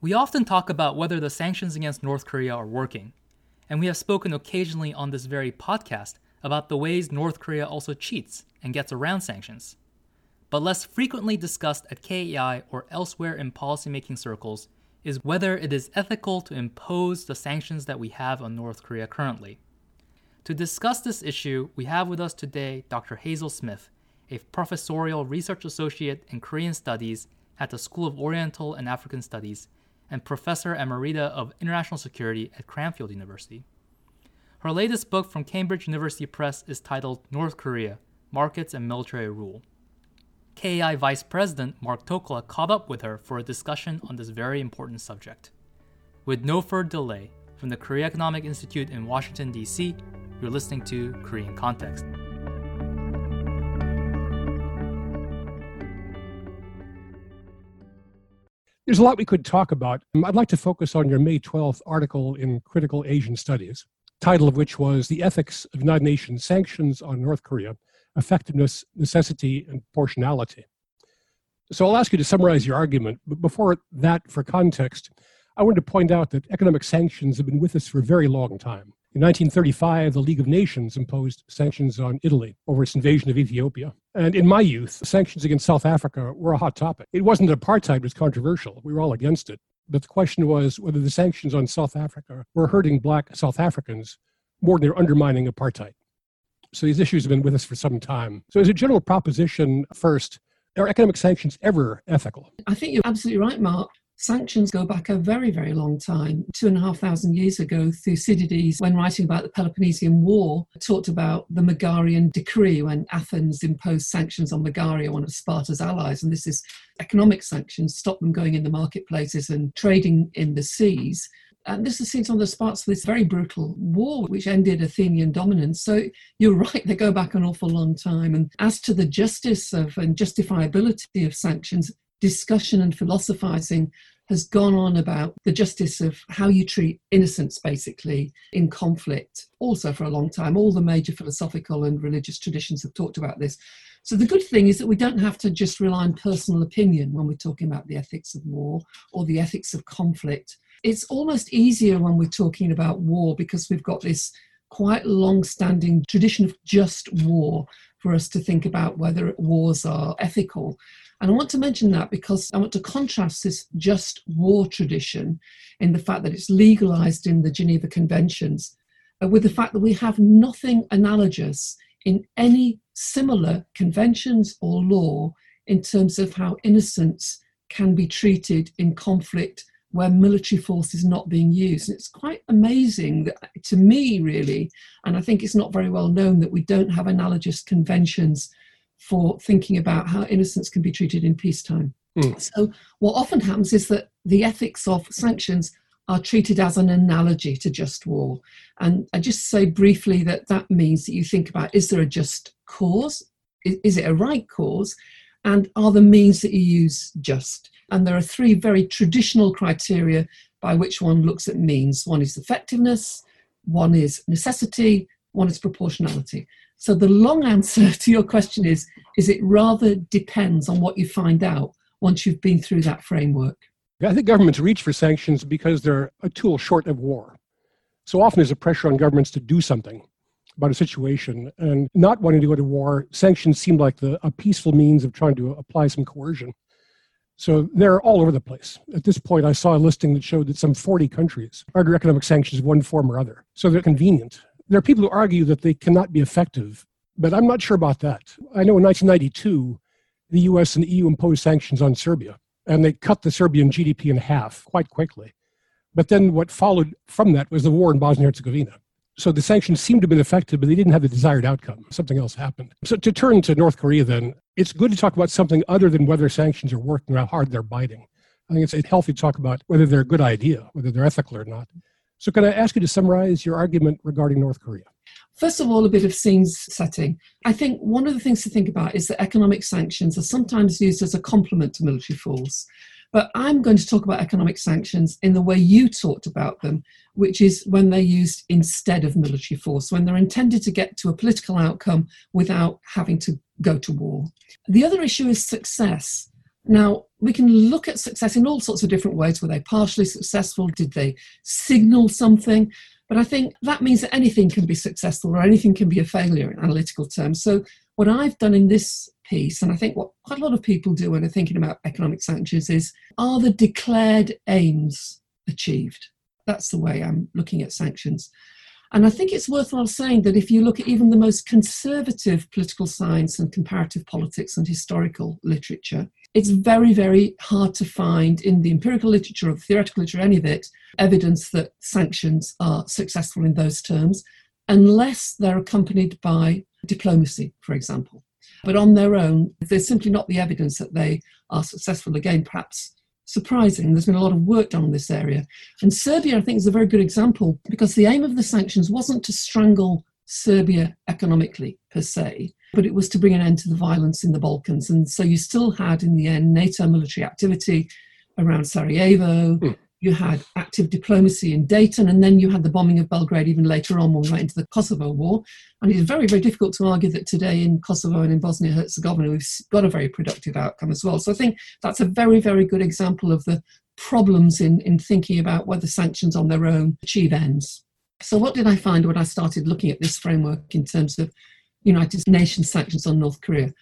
We often talk about whether the sanctions against North Korea are working, and we have spoken occasionally on this very podcast about the ways North Korea also cheats and gets around sanctions. But less frequently discussed at KEI or elsewhere in policymaking circles is whether it is ethical to impose the sanctions that we have on North Korea currently. To discuss this issue, we have with us today Dr. Hazel Smith, a professorial research associate in Korean Studies at the School of Oriental and African Studies and professor emerita of international security at Cranfield University. Her latest book from Cambridge University Press is titled North Korea Markets and Military Rule. KEI Vice President Mark Tokola caught up with her for a discussion on this very important subject. With no further delay, from the Korea Economic Institute in Washington, D.C., you're listening to Korean Context. There's a lot we could talk about. Um, I'd like to focus on your May 12th article in Critical Asian Studies, title of which was The Ethics of United Nations Sanctions on North Korea Effectiveness, Necessity, and Proportionality. So I'll ask you to summarize your argument, but before that, for context, I want to point out that economic sanctions have been with us for a very long time. In 1935, the League of Nations imposed sanctions on Italy over its invasion of Ethiopia. And in my youth, sanctions against South Africa were a hot topic. It wasn't apartheid was controversial, we were all against it. But the question was whether the sanctions on South Africa were hurting black South Africans more than they're undermining apartheid. So these issues have been with us for some time. So, as a general proposition, first, are economic sanctions ever ethical? I think you're absolutely right, Mark. Sanctions go back a very, very long time. Two and a half thousand years ago, Thucydides, when writing about the Peloponnesian War, talked about the Megarian decree when Athens imposed sanctions on Megaria, one of Sparta's allies. And this is economic sanctions, stop them going in the marketplaces and trading in the seas. And this is seen on the spots of this very brutal war, which ended Athenian dominance. So you're right, they go back an awful long time. And as to the justice of and justifiability of sanctions, discussion and philosophizing has gone on about the justice of how you treat innocents, basically, in conflict, also for a long time. All the major philosophical and religious traditions have talked about this. So, the good thing is that we don't have to just rely on personal opinion when we're talking about the ethics of war or the ethics of conflict. It's almost easier when we're talking about war because we've got this quite long standing tradition of just war for us to think about whether wars are ethical. And I want to mention that because I want to contrast this just war tradition in the fact that it's legalized in the Geneva Conventions uh, with the fact that we have nothing analogous in any similar conventions or law in terms of how innocents can be treated in conflict where military force is not being used. And it's quite amazing that, to me, really, and I think it's not very well known that we don't have analogous conventions for thinking about how innocents can be treated in peacetime. Mm. So, what often happens is that the ethics of sanctions are treated as an analogy to just war. And I just say briefly that that means that you think about is there a just cause? Is, is it a right cause? And are the means that you use just? And there are three very traditional criteria by which one looks at means one is effectiveness, one is necessity, one is proportionality. So the long answer to your question is is it rather depends on what you find out once you've been through that framework. I think governments reach for sanctions because they're a tool short of war. So often there's a pressure on governments to do something about a situation and not wanting to go to war. Sanctions seem like the, a peaceful means of trying to apply some coercion. So they're all over the place. At this point, I saw a listing that showed that some 40 countries are under economic sanctions of one form or other. So they're convenient there are people who argue that they cannot be effective, but I'm not sure about that. I know in 1992, the US and the EU imposed sanctions on Serbia, and they cut the Serbian GDP in half quite quickly. But then what followed from that was the war in Bosnia Herzegovina. So the sanctions seemed to have been effective, but they didn't have the desired outcome. Something else happened. So to turn to North Korea, then, it's good to talk about something other than whether sanctions are working or how hard they're biting. I think it's healthy to talk about whether they're a good idea, whether they're ethical or not. So, can I ask you to summarize your argument regarding North Korea? First of all, a bit of scene setting. I think one of the things to think about is that economic sanctions are sometimes used as a complement to military force. But I'm going to talk about economic sanctions in the way you talked about them, which is when they're used instead of military force, when they're intended to get to a political outcome without having to go to war. The other issue is success. Now, we can look at success in all sorts of different ways. Were they partially successful? Did they signal something? But I think that means that anything can be successful or anything can be a failure in analytical terms. So, what I've done in this piece, and I think what quite a lot of people do when they're thinking about economic sanctions, is are the declared aims achieved? That's the way I'm looking at sanctions. And I think it's worthwhile saying that if you look at even the most conservative political science and comparative politics and historical literature, it's very, very hard to find in the empirical literature or the theoretical literature, any of it, evidence that sanctions are successful in those terms, unless they're accompanied by diplomacy, for example. But on their own, there's simply not the evidence that they are successful. Again, perhaps surprising. There's been a lot of work done on this area. And Serbia, I think, is a very good example because the aim of the sanctions wasn't to strangle Serbia economically per se, but it was to bring an end to the violence in the Balkans. And so you still had, in the end, NATO military activity around Sarajevo. Mm you had active diplomacy in Dayton, and then you had the bombing of Belgrade even later on when we went into the Kosovo War. And it's very, very difficult to argue that today in Kosovo and in Bosnia Herzegovina, we've got a very productive outcome as well. So I think that's a very, very good example of the problems in, in thinking about whether sanctions on their own achieve ends. So, what did I find when I started looking at this framework in terms of United Nations sanctions on North Korea?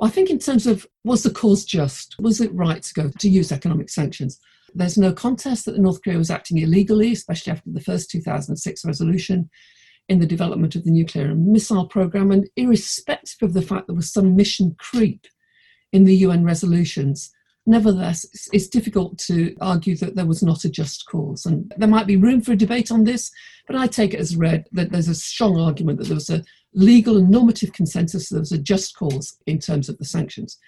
I think, in terms of was the cause just? Was it right to go to use economic sanctions? There's no contest that North Korea was acting illegally, especially after the first 2006 resolution in the development of the nuclear and missile program, and irrespective of the fact there was some mission creep in the UN resolutions. Nevertheless, it's difficult to argue that there was not a just cause. And there might be room for a debate on this, but I take it as read that there's a strong argument that there was a legal and normative consensus that there was a just cause in terms of the sanctions.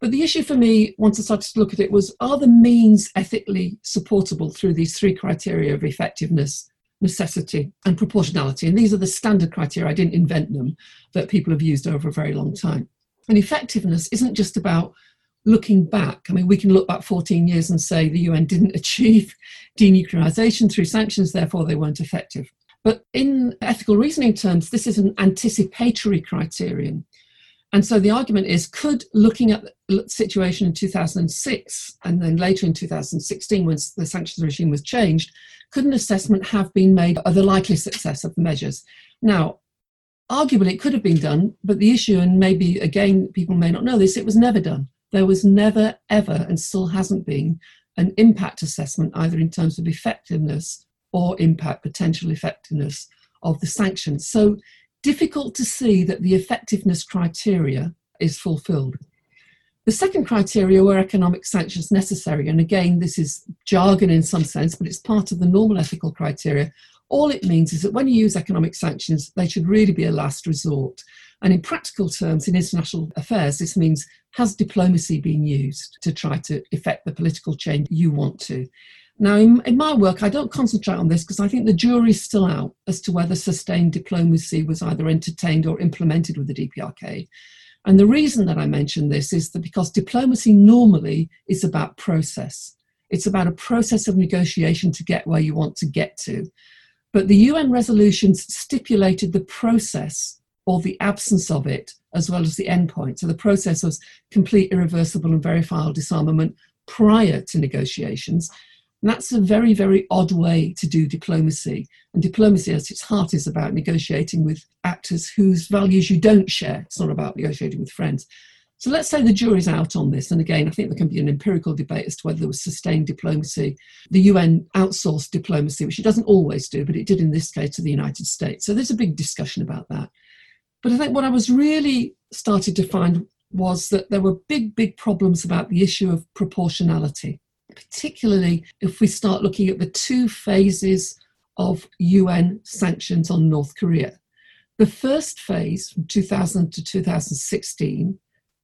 But the issue for me, once I started to look at it, was are the means ethically supportable through these three criteria of effectiveness, necessity, and proportionality? And these are the standard criteria. I didn't invent them, that people have used over a very long time. And effectiveness isn't just about looking back. I mean, we can look back 14 years and say the UN didn't achieve denuclearization through sanctions, therefore they weren't effective. But in ethical reasoning terms, this is an anticipatory criterion. And so the argument is could looking at the situation in 2006 and then later in 2016, when the sanctions regime was changed, could an assessment have been made of the likely success of the measures? Now, arguably it could have been done, but the issue, and maybe again people may not know this, it was never done. There was never, ever, and still hasn't been an impact assessment, either in terms of effectiveness or impact, potential effectiveness of the sanctions. So difficult to see that the effectiveness criteria is fulfilled. The second criteria were economic sanctions necessary, and again, this is jargon in some sense, but it's part of the normal ethical criteria. All it means is that when you use economic sanctions, they should really be a last resort. And in practical terms, in international affairs, this means has diplomacy been used to try to effect the political change you want to? Now, in, in my work, I don't concentrate on this because I think the jury's still out as to whether sustained diplomacy was either entertained or implemented with the DPRK. And the reason that I mention this is that because diplomacy normally is about process. It's about a process of negotiation to get where you want to get to. But the UN resolutions stipulated the process or the absence of it as well as the endpoint. So the process was complete, irreversible, and verifiable disarmament prior to negotiations. And that's a very, very odd way to do diplomacy. And diplomacy, at its heart, is about negotiating with actors whose values you don't share. It's not about negotiating with friends. So let's say the jury's out on this. And again, I think there can be an empirical debate as to whether there was sustained diplomacy. The UN outsourced diplomacy, which it doesn't always do, but it did in this case to the United States. So there's a big discussion about that. But I think what I was really started to find was that there were big, big problems about the issue of proportionality particularly if we start looking at the two phases of UN sanctions on North Korea. The first phase, from 2000 to 2016,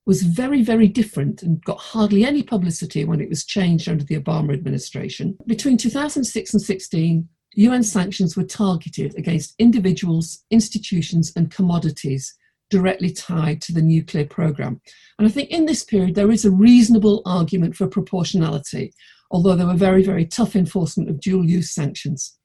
was very, very different and got hardly any publicity when it was changed under the Obama administration. Between 2006 and 16, UN sanctions were targeted against individuals, institutions, and commodities directly tied to the nuclear program. And I think in this period, there is a reasonable argument for proportionality, although there were very, very tough enforcement of dual use sanctions.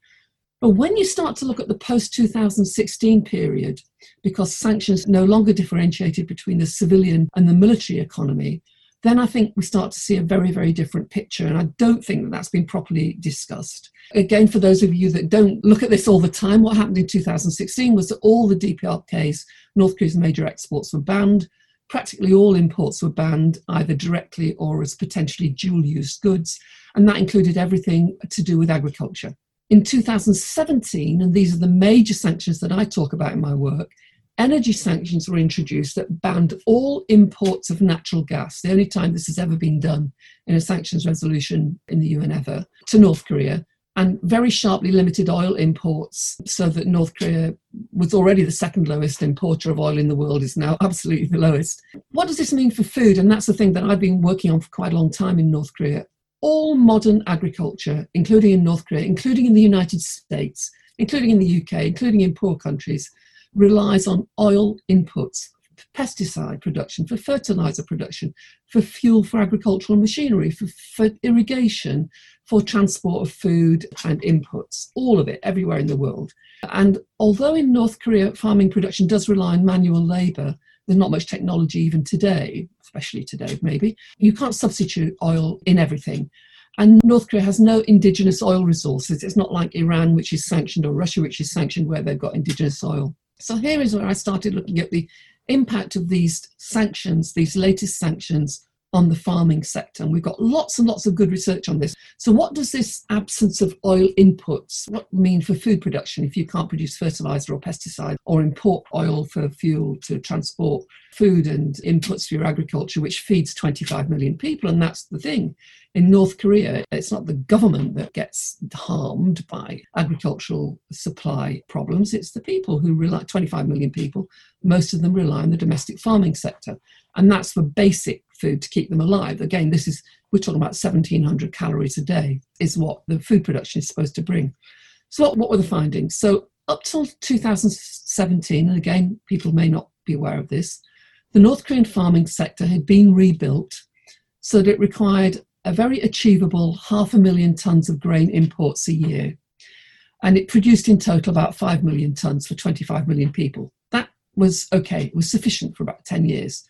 But when you start to look at the post 2016 period, because sanctions no longer differentiated between the civilian and the military economy, then I think we start to see a very, very different picture. And I don't think that that's been properly discussed. Again, for those of you that don't look at this all the time, what happened in 2016 was that all the DPRKs, North Korea's major exports, were banned. Practically all imports were banned, either directly or as potentially dual use goods. And that included everything to do with agriculture. In 2017, and these are the major sanctions that I talk about in my work, energy sanctions were introduced that banned all imports of natural gas, the only time this has ever been done in a sanctions resolution in the UN ever, to North Korea, and very sharply limited oil imports so that North Korea was already the second lowest importer of oil in the world, is now absolutely the lowest. What does this mean for food? And that's the thing that I've been working on for quite a long time in North Korea all modern agriculture, including in North Korea, including in the United States, including in the UK, including in poor countries, relies on oil inputs for pesticide production, for fertilizer production, for fuel for agricultural machinery, for, for irrigation, for transport of food and inputs, all of it, everywhere in the world. And although in North Korea farming production does rely on manual labour, there's not much technology even today, especially today maybe. You can't substitute oil in everything. And North Korea has no indigenous oil resources. It's not like Iran, which is sanctioned, or Russia, which is sanctioned, where they've got indigenous oil. So here is where I started looking at the impact of these sanctions, these latest sanctions on the farming sector. And we've got lots and lots of good research on this. So, what does this absence of oil inputs what mean for food production if you can't produce fertilizer or pesticide or import oil for fuel to transport food and inputs for your agriculture, which feeds 25 million people? And that's the thing. In North Korea, it's not the government that gets harmed by agricultural supply problems, it's the people who rely, 25 million people, most of them rely on the domestic farming sector. And that's for basic food to keep them alive. Again, this is, we're talking about 1700 calories a day, is what the food production is supposed to bring. So, what, what were the findings? So, up till 2017, and again, people may not be aware of this, the North Korean farming sector had been rebuilt so that it required a very achievable half a million tonnes of grain imports a year. And it produced in total about 5 million tonnes for 25 million people. That was okay, it was sufficient for about 10 years.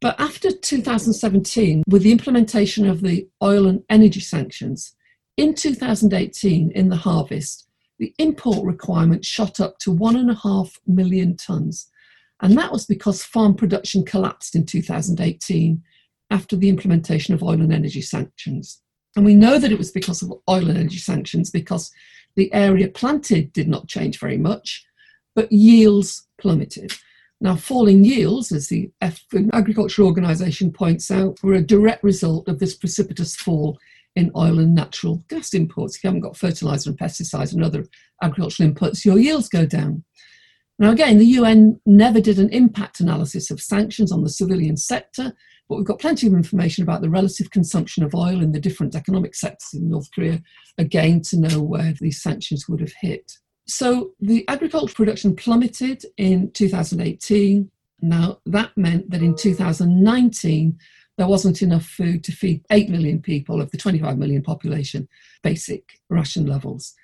But after 2017, with the implementation of the oil and energy sanctions, in 2018, in the harvest, the import requirement shot up to one and a half million tonnes. And that was because farm production collapsed in 2018 after the implementation of oil and energy sanctions. And we know that it was because of oil and energy sanctions because the area planted did not change very much, but yields plummeted. Now, falling yields, as the Food Agriculture Organization points out, were a direct result of this precipitous fall in oil and natural gas imports. If you haven't got fertilizer and pesticides and other agricultural inputs, your yields go down. Now, again, the UN never did an impact analysis of sanctions on the civilian sector, but we've got plenty of information about the relative consumption of oil in the different economic sectors in North Korea, again, to know where these sanctions would have hit. So the agricultural production plummeted in 2018. Now, that meant that in 2019, there wasn't enough food to feed 8 million people of the 25 million population, basic ration levels.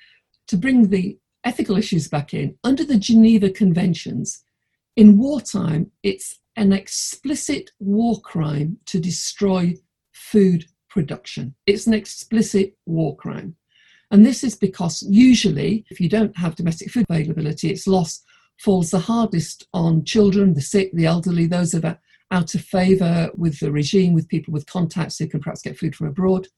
To bring the ethical issues back in, under the Geneva Conventions, in wartime, it's an explicit war crime to destroy food production. It's an explicit war crime. And this is because usually, if you don't have domestic food availability, its loss falls the hardest on children, the sick, the elderly, those that are out of favour with the regime, with people with contacts who can perhaps get food from abroad.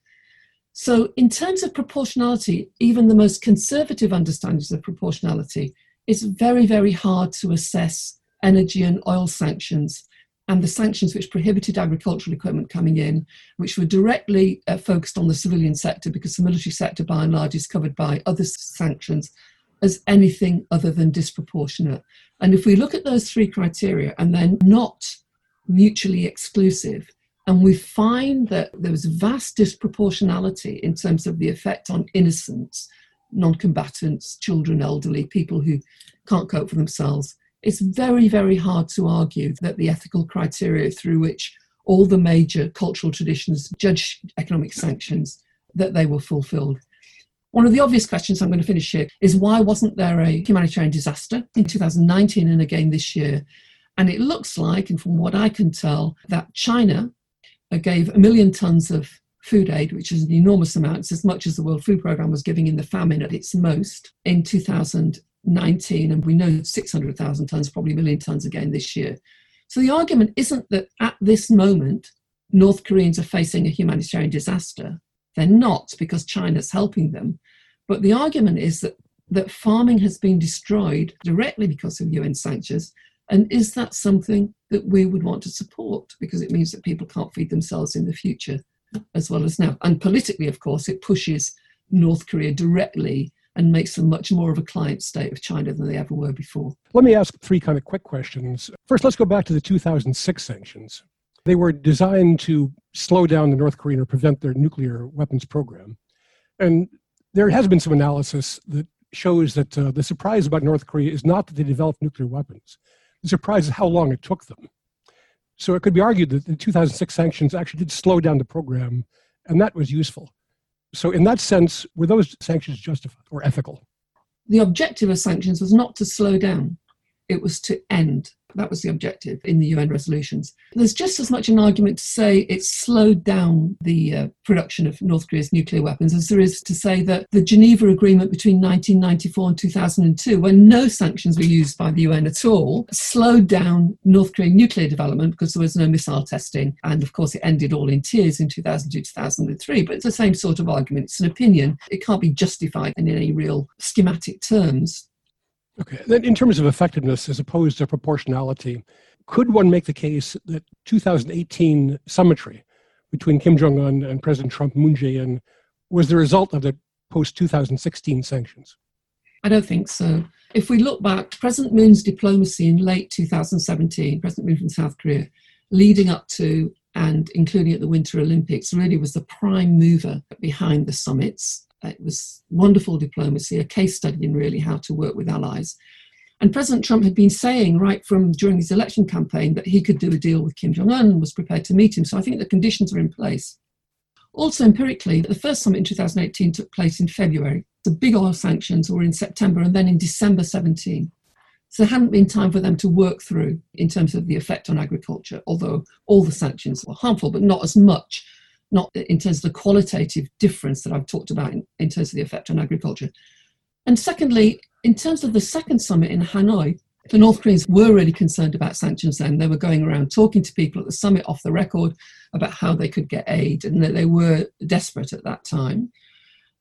So, in terms of proportionality, even the most conservative understandings of proportionality, it's very, very hard to assess energy and oil sanctions and the sanctions which prohibited agricultural equipment coming in, which were directly uh, focused on the civilian sector because the military sector, by and large, is covered by other sanctions, as anything other than disproportionate. And if we look at those three criteria and they're not mutually exclusive, and we find that there was vast disproportionality in terms of the effect on innocents, non combatants, children, elderly, people who can't cope for themselves it's very, very hard to argue that the ethical criteria through which all the major cultural traditions judge economic sanctions that they were fulfilled. One of the obvious questions I'm going to finish here is why wasn't there a humanitarian disaster in 2019 and again this year? And it looks like, and from what I can tell, that China uh, gave a million tons of food aid, which is an enormous amount. It's as much as the World Food Programme was giving in the famine at its most in 2019. And we know 600,000 tons, probably a million tons again this year. So the argument isn't that at this moment, North Koreans are facing a humanitarian disaster. They're not because China's helping them. But the argument is that, that farming has been destroyed directly because of UN sanctions. And is that something that we would want to support? Because it means that people can't feed themselves in the future as well as now. And politically, of course, it pushes North Korea directly and makes them much more of a client state of China than they ever were before. Let me ask three kind of quick questions. First, let's go back to the 2006 sanctions. They were designed to slow down the North Korean or prevent their nuclear weapons program. And there has been some analysis that shows that uh, the surprise about North Korea is not that they developed nuclear weapons. The surprise is how long it took them. So it could be argued that the 2006 sanctions actually did slow down the program, and that was useful. So, in that sense, were those sanctions justified or ethical? The objective of sanctions was not to slow down, it was to end. That was the objective in the UN resolutions. There's just as much an argument to say it slowed down the uh, production of North Korea's nuclear weapons as there is to say that the Geneva Agreement between 1994 and 2002, when no sanctions were used by the UN at all, slowed down North Korean nuclear development because there was no missile testing. And of course, it ended all in tears in 2002 2003. But it's the same sort of argument. It's an opinion. It can't be justified in any real schematic terms. Okay. Then, in terms of effectiveness as opposed to proportionality, could one make the case that 2018 summitry between Kim Jong un and President Trump, Moon Jae in, was the result of the post 2016 sanctions? I don't think so. If we look back, President Moon's diplomacy in late 2017, President Moon from South Korea, leading up to and including at the Winter Olympics, really was the prime mover behind the summits it was wonderful diplomacy, a case study in really how to work with allies. And President Trump had been saying right from during his election campaign that he could do a deal with Kim Jong un and was prepared to meet him. So I think the conditions are in place. Also, empirically, the first summit in 2018 took place in February. The big oil sanctions were in September and then in December 17. So there hadn't been time for them to work through in terms of the effect on agriculture, although all the sanctions were harmful, but not as much not in terms of the qualitative difference that I've talked about in, in terms of the effect on agriculture. And secondly, in terms of the second summit in Hanoi, the North Koreans were really concerned about sanctions then. They were going around talking to people at the summit off the record about how they could get aid, and that they were desperate at that time.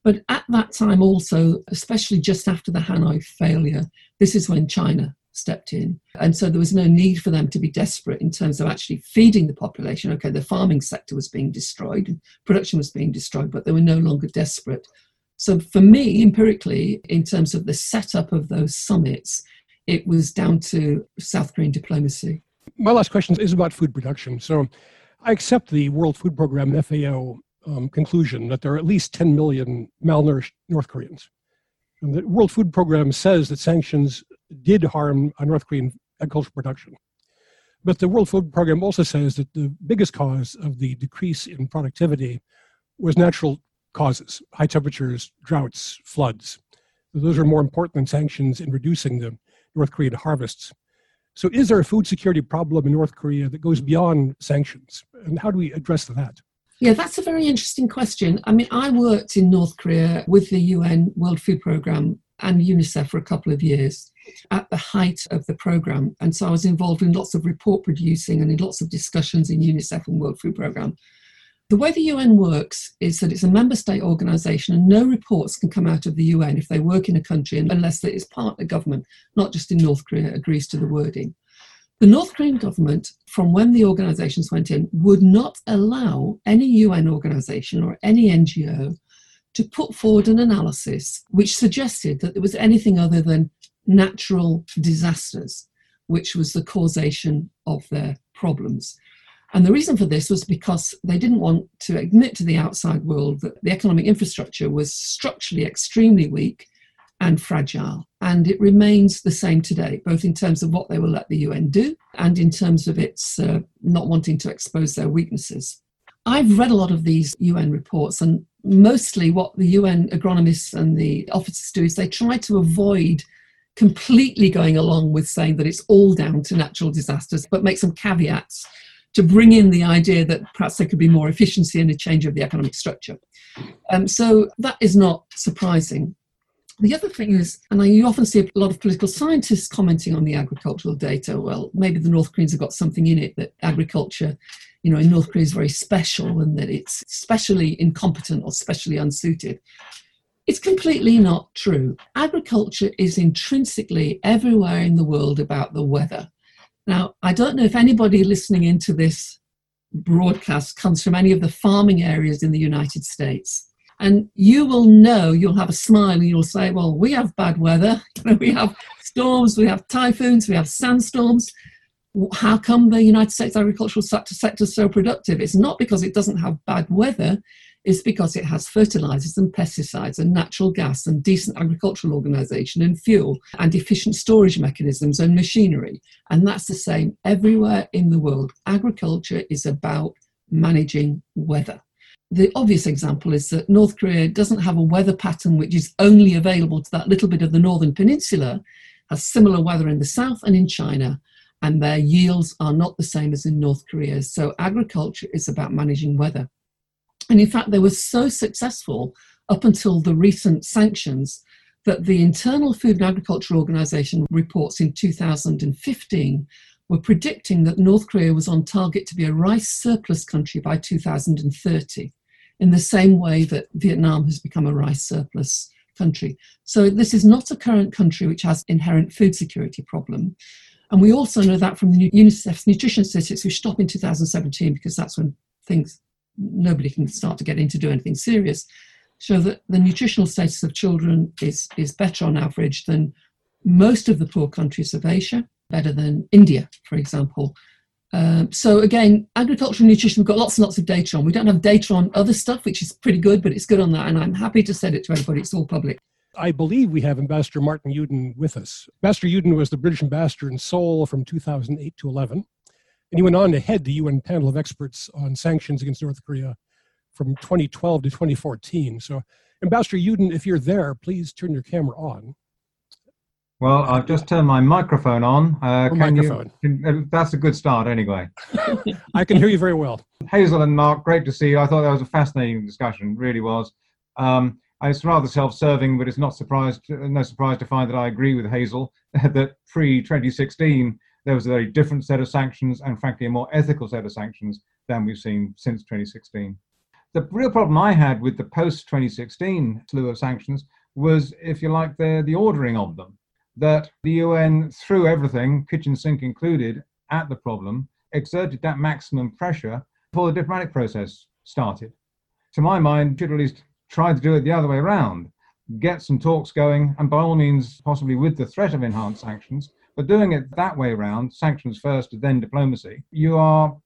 But at that time, also, especially just after the Hanoi failure, this is when China stepped in. And so there was no need for them to be desperate in terms of actually feeding the population. Okay, the farming sector was being destroyed, production was being destroyed, but they were no longer desperate. So for me, empirically, in terms of the setup of those summits, it was down to South Korean diplomacy. My last question is about food production. So I accept the World Food Program FAO um, conclusion that there are at least 10 million malnourished North Koreans. And the World Food Program says that sanctions did harm North Korean agricultural production. But the World Food Program also says that the biggest cause of the decrease in productivity was natural causes high temperatures, droughts, floods. Those are more important than sanctions in reducing the North Korean harvests. So, is there a food security problem in North Korea that goes beyond sanctions? And how do we address that? Yeah, that's a very interesting question. I mean, I worked in North Korea with the UN World Food Programme and UNICEF for a couple of years at the height of the program. And so I was involved in lots of report producing and in lots of discussions in UNICEF and World Food Programme. The way the UN works is that it's a member state organisation and no reports can come out of the UN if they work in a country unless its part partner government, not just in North Korea, agrees to the wording. The North Korean government, from when the organisations went in, would not allow any UN organisation or any NGO to put forward an analysis which suggested that there was anything other than natural disasters, which was the causation of their problems. And the reason for this was because they didn't want to admit to the outside world that the economic infrastructure was structurally extremely weak and fragile. And it remains the same today, both in terms of what they will let the UN do and in terms of its uh, not wanting to expose their weaknesses. I've read a lot of these UN reports, and mostly what the UN agronomists and the officers do is they try to avoid completely going along with saying that it's all down to natural disasters, but make some caveats to bring in the idea that perhaps there could be more efficiency and a change of the economic structure. Um, so that is not surprising. The other thing is, and you often see a lot of political scientists commenting on the agricultural data. Well, maybe the North Koreans have got something in it that agriculture, you know, in North Korea is very special and that it's specially incompetent or specially unsuited. It's completely not true. Agriculture is intrinsically everywhere in the world about the weather. Now, I don't know if anybody listening into this broadcast comes from any of the farming areas in the United States. And you will know, you'll have a smile and you'll say, Well, we have bad weather. we have storms, we have typhoons, we have sandstorms. How come the United States agricultural sector is so productive? It's not because it doesn't have bad weather, it's because it has fertilizers and pesticides and natural gas and decent agricultural organization and fuel and efficient storage mechanisms and machinery. And that's the same everywhere in the world. Agriculture is about managing weather. The obvious example is that North Korea doesn't have a weather pattern which is only available to that little bit of the northern peninsula, has similar weather in the south and in China, and their yields are not the same as in North Korea. So agriculture is about managing weather. And in fact, they were so successful up until the recent sanctions that the Internal Food and Agriculture Organization reports in 2015 were predicting that North Korea was on target to be a rice surplus country by 2030, in the same way that Vietnam has become a rice surplus country. So this is not a current country which has inherent food security problem. And we also know that from the UNICEF's nutrition statistics, which stop in 2017 because that's when things nobody can start to get in to do anything serious, show that the nutritional status of children is, is better on average than most of the poor countries of Asia, better than India, for example. Um, so again, agricultural nutrition, we've got lots and lots of data on. We don't have data on other stuff, which is pretty good, but it's good on that. And I'm happy to send it to everybody. It's all public. I believe we have Ambassador Martin Uden with us. Ambassador Uden was the British ambassador in Seoul from 2008 to 11. And he went on to head the UN panel of experts on sanctions against North Korea from 2012 to 2014. So, Ambassador Uden, if you're there, please turn your camera on. Well, I've just turned my microphone on. Uh, can microphone. You, can, uh, that's a good start, anyway. I can hear you very well. Hazel and Mark, great to see you. I thought that was a fascinating discussion, really was. Um, it's rather self-serving, but it's not surprised, no surprise to find that I agree with Hazel that pre-2016 there was a very different set of sanctions and, frankly, a more ethical set of sanctions than we've seen since 2016. The real problem I had with the post 2016 slew of sanctions was, if you like, the, the ordering of them. That the UN threw everything, kitchen sink included, at the problem, exerted that maximum pressure before the diplomatic process started. To my mind, should at least try to do it the other way around. Get some talks going, and by all means, possibly with the threat of enhanced sanctions, but doing it that way around, sanctions first, then diplomacy, you are,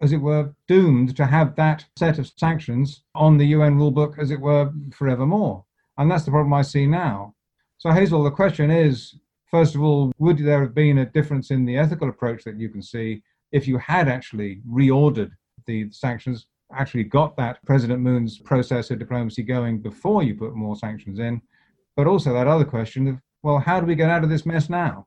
as it were, doomed to have that set of sanctions on the UN rulebook, as it were, forevermore. And that's the problem I see now. So, Hazel, the question is first of all, would there have been a difference in the ethical approach that you can see if you had actually reordered the sanctions, actually got that President Moon's process of diplomacy going before you put more sanctions in? But also that other question of, well, how do we get out of this mess now?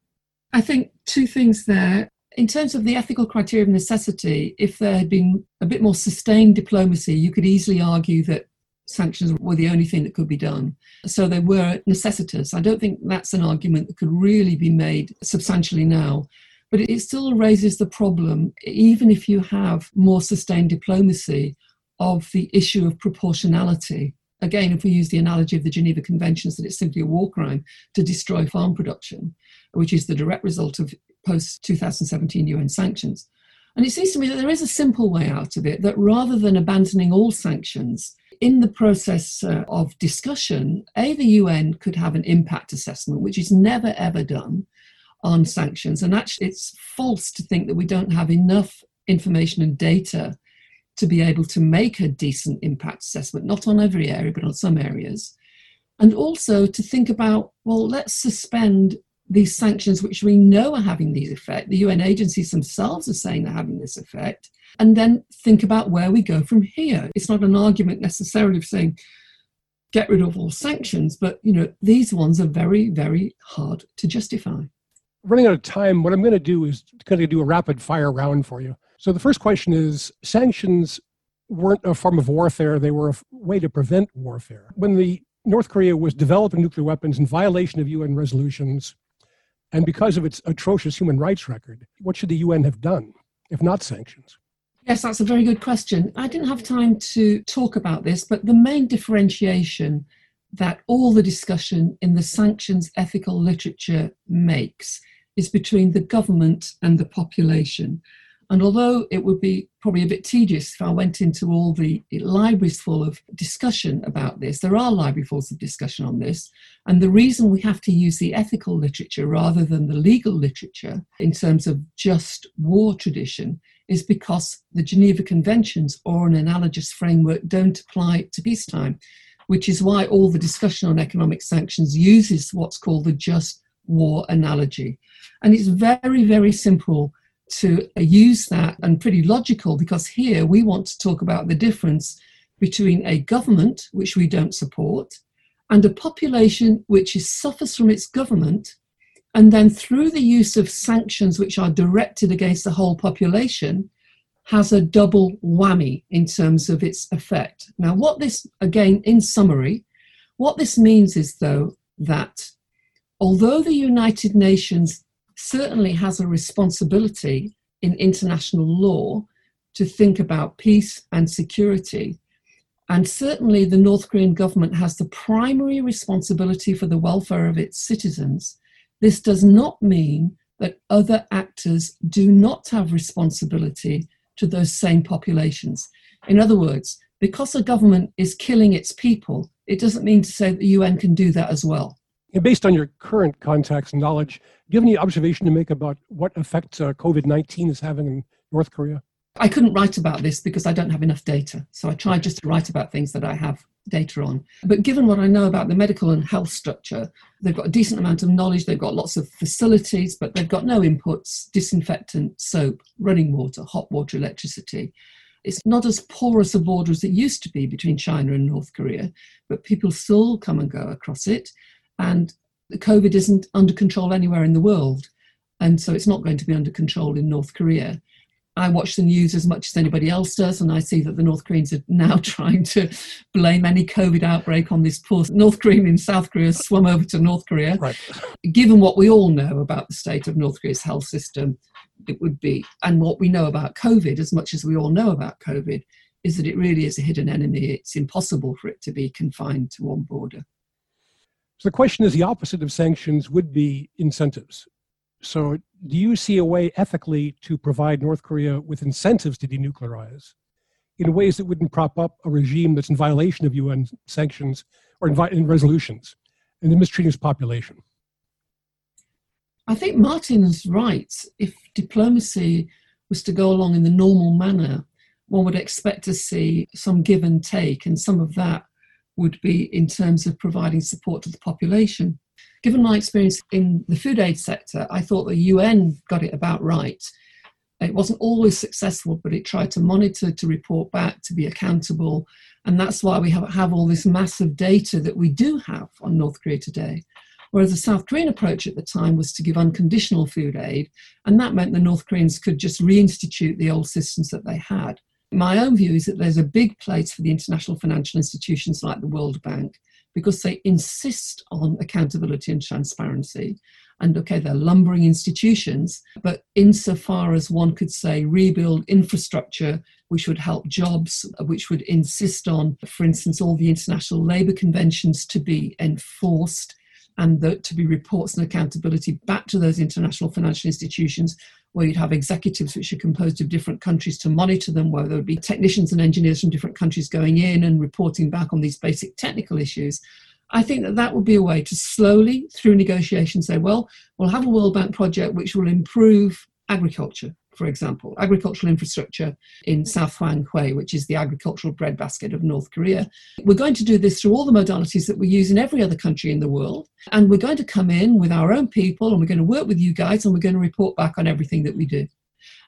I think two things there. In terms of the ethical criteria of necessity, if there had been a bit more sustained diplomacy, you could easily argue that sanctions were the only thing that could be done. So they were necessitous. I don't think that's an argument that could really be made substantially now. But it still raises the problem, even if you have more sustained diplomacy, of the issue of proportionality. Again, if we use the analogy of the Geneva Conventions, that it's simply a war crime to destroy farm production, which is the direct result of post 2017 UN sanctions. And it seems to me that there is a simple way out of it that rather than abandoning all sanctions, in the process uh, of discussion, A, the UN could have an impact assessment, which is never ever done on sanctions. And actually, it's false to think that we don't have enough information and data to be able to make a decent impact assessment, not on every area, but on some areas. And also to think about, well, let's suspend these sanctions, which we know are having these effect. The UN agencies themselves are saying they're having this effect. And then think about where we go from here. It's not an argument necessarily of saying, get rid of all sanctions, but you know, these ones are very, very hard to justify. Running out of time, what I'm going to do is kind of do a rapid fire round for you. So the first question is sanctions weren't a form of warfare, they were a way to prevent warfare. When the North Korea was developing nuclear weapons in violation of UN resolutions, and because of its atrocious human rights record, what should the UN have done, if not sanctions? Yes, that's a very good question. I didn't have time to talk about this, but the main differentiation that all the discussion in the sanctions ethical literature makes is between the government and the population. And although it would be probably a bit tedious if I went into all the libraries full of discussion about this, there are library fulls of discussion on this. And the reason we have to use the ethical literature rather than the legal literature in terms of just war tradition is because the Geneva Conventions or an analogous framework don't apply to peacetime, which is why all the discussion on economic sanctions uses what's called the just war analogy. And it's very, very simple to use that and pretty logical because here we want to talk about the difference between a government which we don't support and a population which is, suffers from its government and then through the use of sanctions which are directed against the whole population has a double whammy in terms of its effect now what this again in summary what this means is though that although the united nations certainly has a responsibility in international law to think about peace and security. And certainly, the North Korean government has the primary responsibility for the welfare of its citizens. This does not mean that other actors do not have responsibility to those same populations. In other words, because a government is killing its people, it doesn't mean to say the UN can do that as well. Based on your current contacts and knowledge, do you have any observation to make about what effect uh, COVID 19 is having in North Korea? I couldn't write about this because I don't have enough data. So I tried just to write about things that I have data on. But given what I know about the medical and health structure, they've got a decent amount of knowledge, they've got lots of facilities, but they've got no inputs disinfectant, soap, running water, hot water, electricity. It's not as porous a border as it used to be between China and North Korea, but people still come and go across it and COVID isn't under control anywhere in the world. And so it's not going to be under control in North Korea. I watch the news as much as anybody else does, and I see that the North Koreans are now trying to blame any COVID outbreak on this poor North Korean in South Korea swum over to North Korea. Right. Given what we all know about the state of North Korea's health system, it would be, and what we know about COVID, as much as we all know about COVID, is that it really is a hidden enemy. It's impossible for it to be confined to one border. So the question is the opposite of sanctions would be incentives. So do you see a way ethically to provide North Korea with incentives to denuclearize in ways that wouldn't prop up a regime that's in violation of UN sanctions or in, in resolutions and mistreating its population? I think Martin's right. If diplomacy was to go along in the normal manner, one would expect to see some give and take, and some of that would be in terms of providing support to the population. Given my experience in the food aid sector, I thought the UN got it about right. It wasn't always successful, but it tried to monitor, to report back, to be accountable. And that's why we have, have all this massive data that we do have on North Korea today. Whereas the South Korean approach at the time was to give unconditional food aid, and that meant the North Koreans could just reinstitute the old systems that they had. My own view is that there's a big place for the international financial institutions like the World Bank because they insist on accountability and transparency. And okay, they're lumbering institutions, but insofar as one could say rebuild infrastructure, which would help jobs, which would insist on, for instance, all the international labour conventions to be enforced and the, to be reports and accountability back to those international financial institutions where you'd have executives which are composed of different countries to monitor them, where there would be technicians and engineers from different countries going in and reporting back on these basic technical issues. I think that that would be a way to slowly, through negotiation, say, well, we'll have a World Bank project which will improve agriculture, for example, agricultural infrastructure in South Hwanghae, which is the agricultural breadbasket of North Korea. We're going to do this through all the modalities that we use in every other country in the world. And we're going to come in with our own people and we're going to work with you guys and we're going to report back on everything that we do.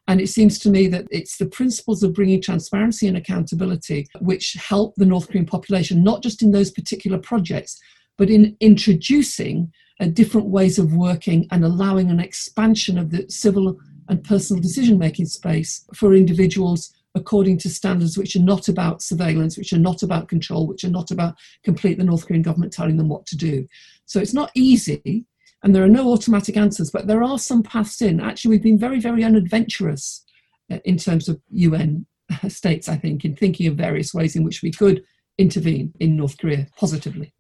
And it seems to me that it's the principles of bringing transparency and accountability which help the North Korean population, not just in those particular projects, but in introducing uh, different ways of working and allowing an expansion of the civil and personal decision making space for individuals according to standards which are not about surveillance, which are not about control, which are not about complete the North Korean government telling them what to do. So it's not easy, and there are no automatic answers, but there are some paths in. Actually, we've been very, very unadventurous uh, in terms of UN states, I think, in thinking of various ways in which we could intervene in North Korea positively.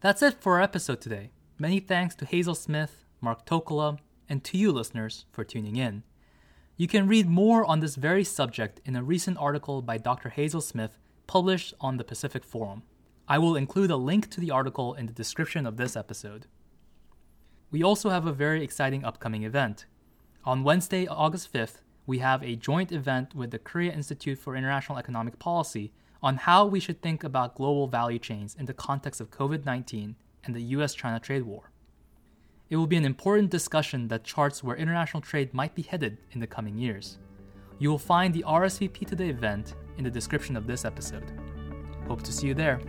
That's it for our episode today. Many thanks to Hazel Smith, Mark Tokola, and to you listeners for tuning in. You can read more on this very subject in a recent article by Dr. Hazel Smith published on the Pacific Forum. I will include a link to the article in the description of this episode. We also have a very exciting upcoming event. On Wednesday, August 5th, we have a joint event with the Korea Institute for International Economic Policy on how we should think about global value chains in the context of COVID 19 and the US China trade war. It will be an important discussion that charts where international trade might be headed in the coming years. You will find the RSVP to the event in the description of this episode. Hope to see you there.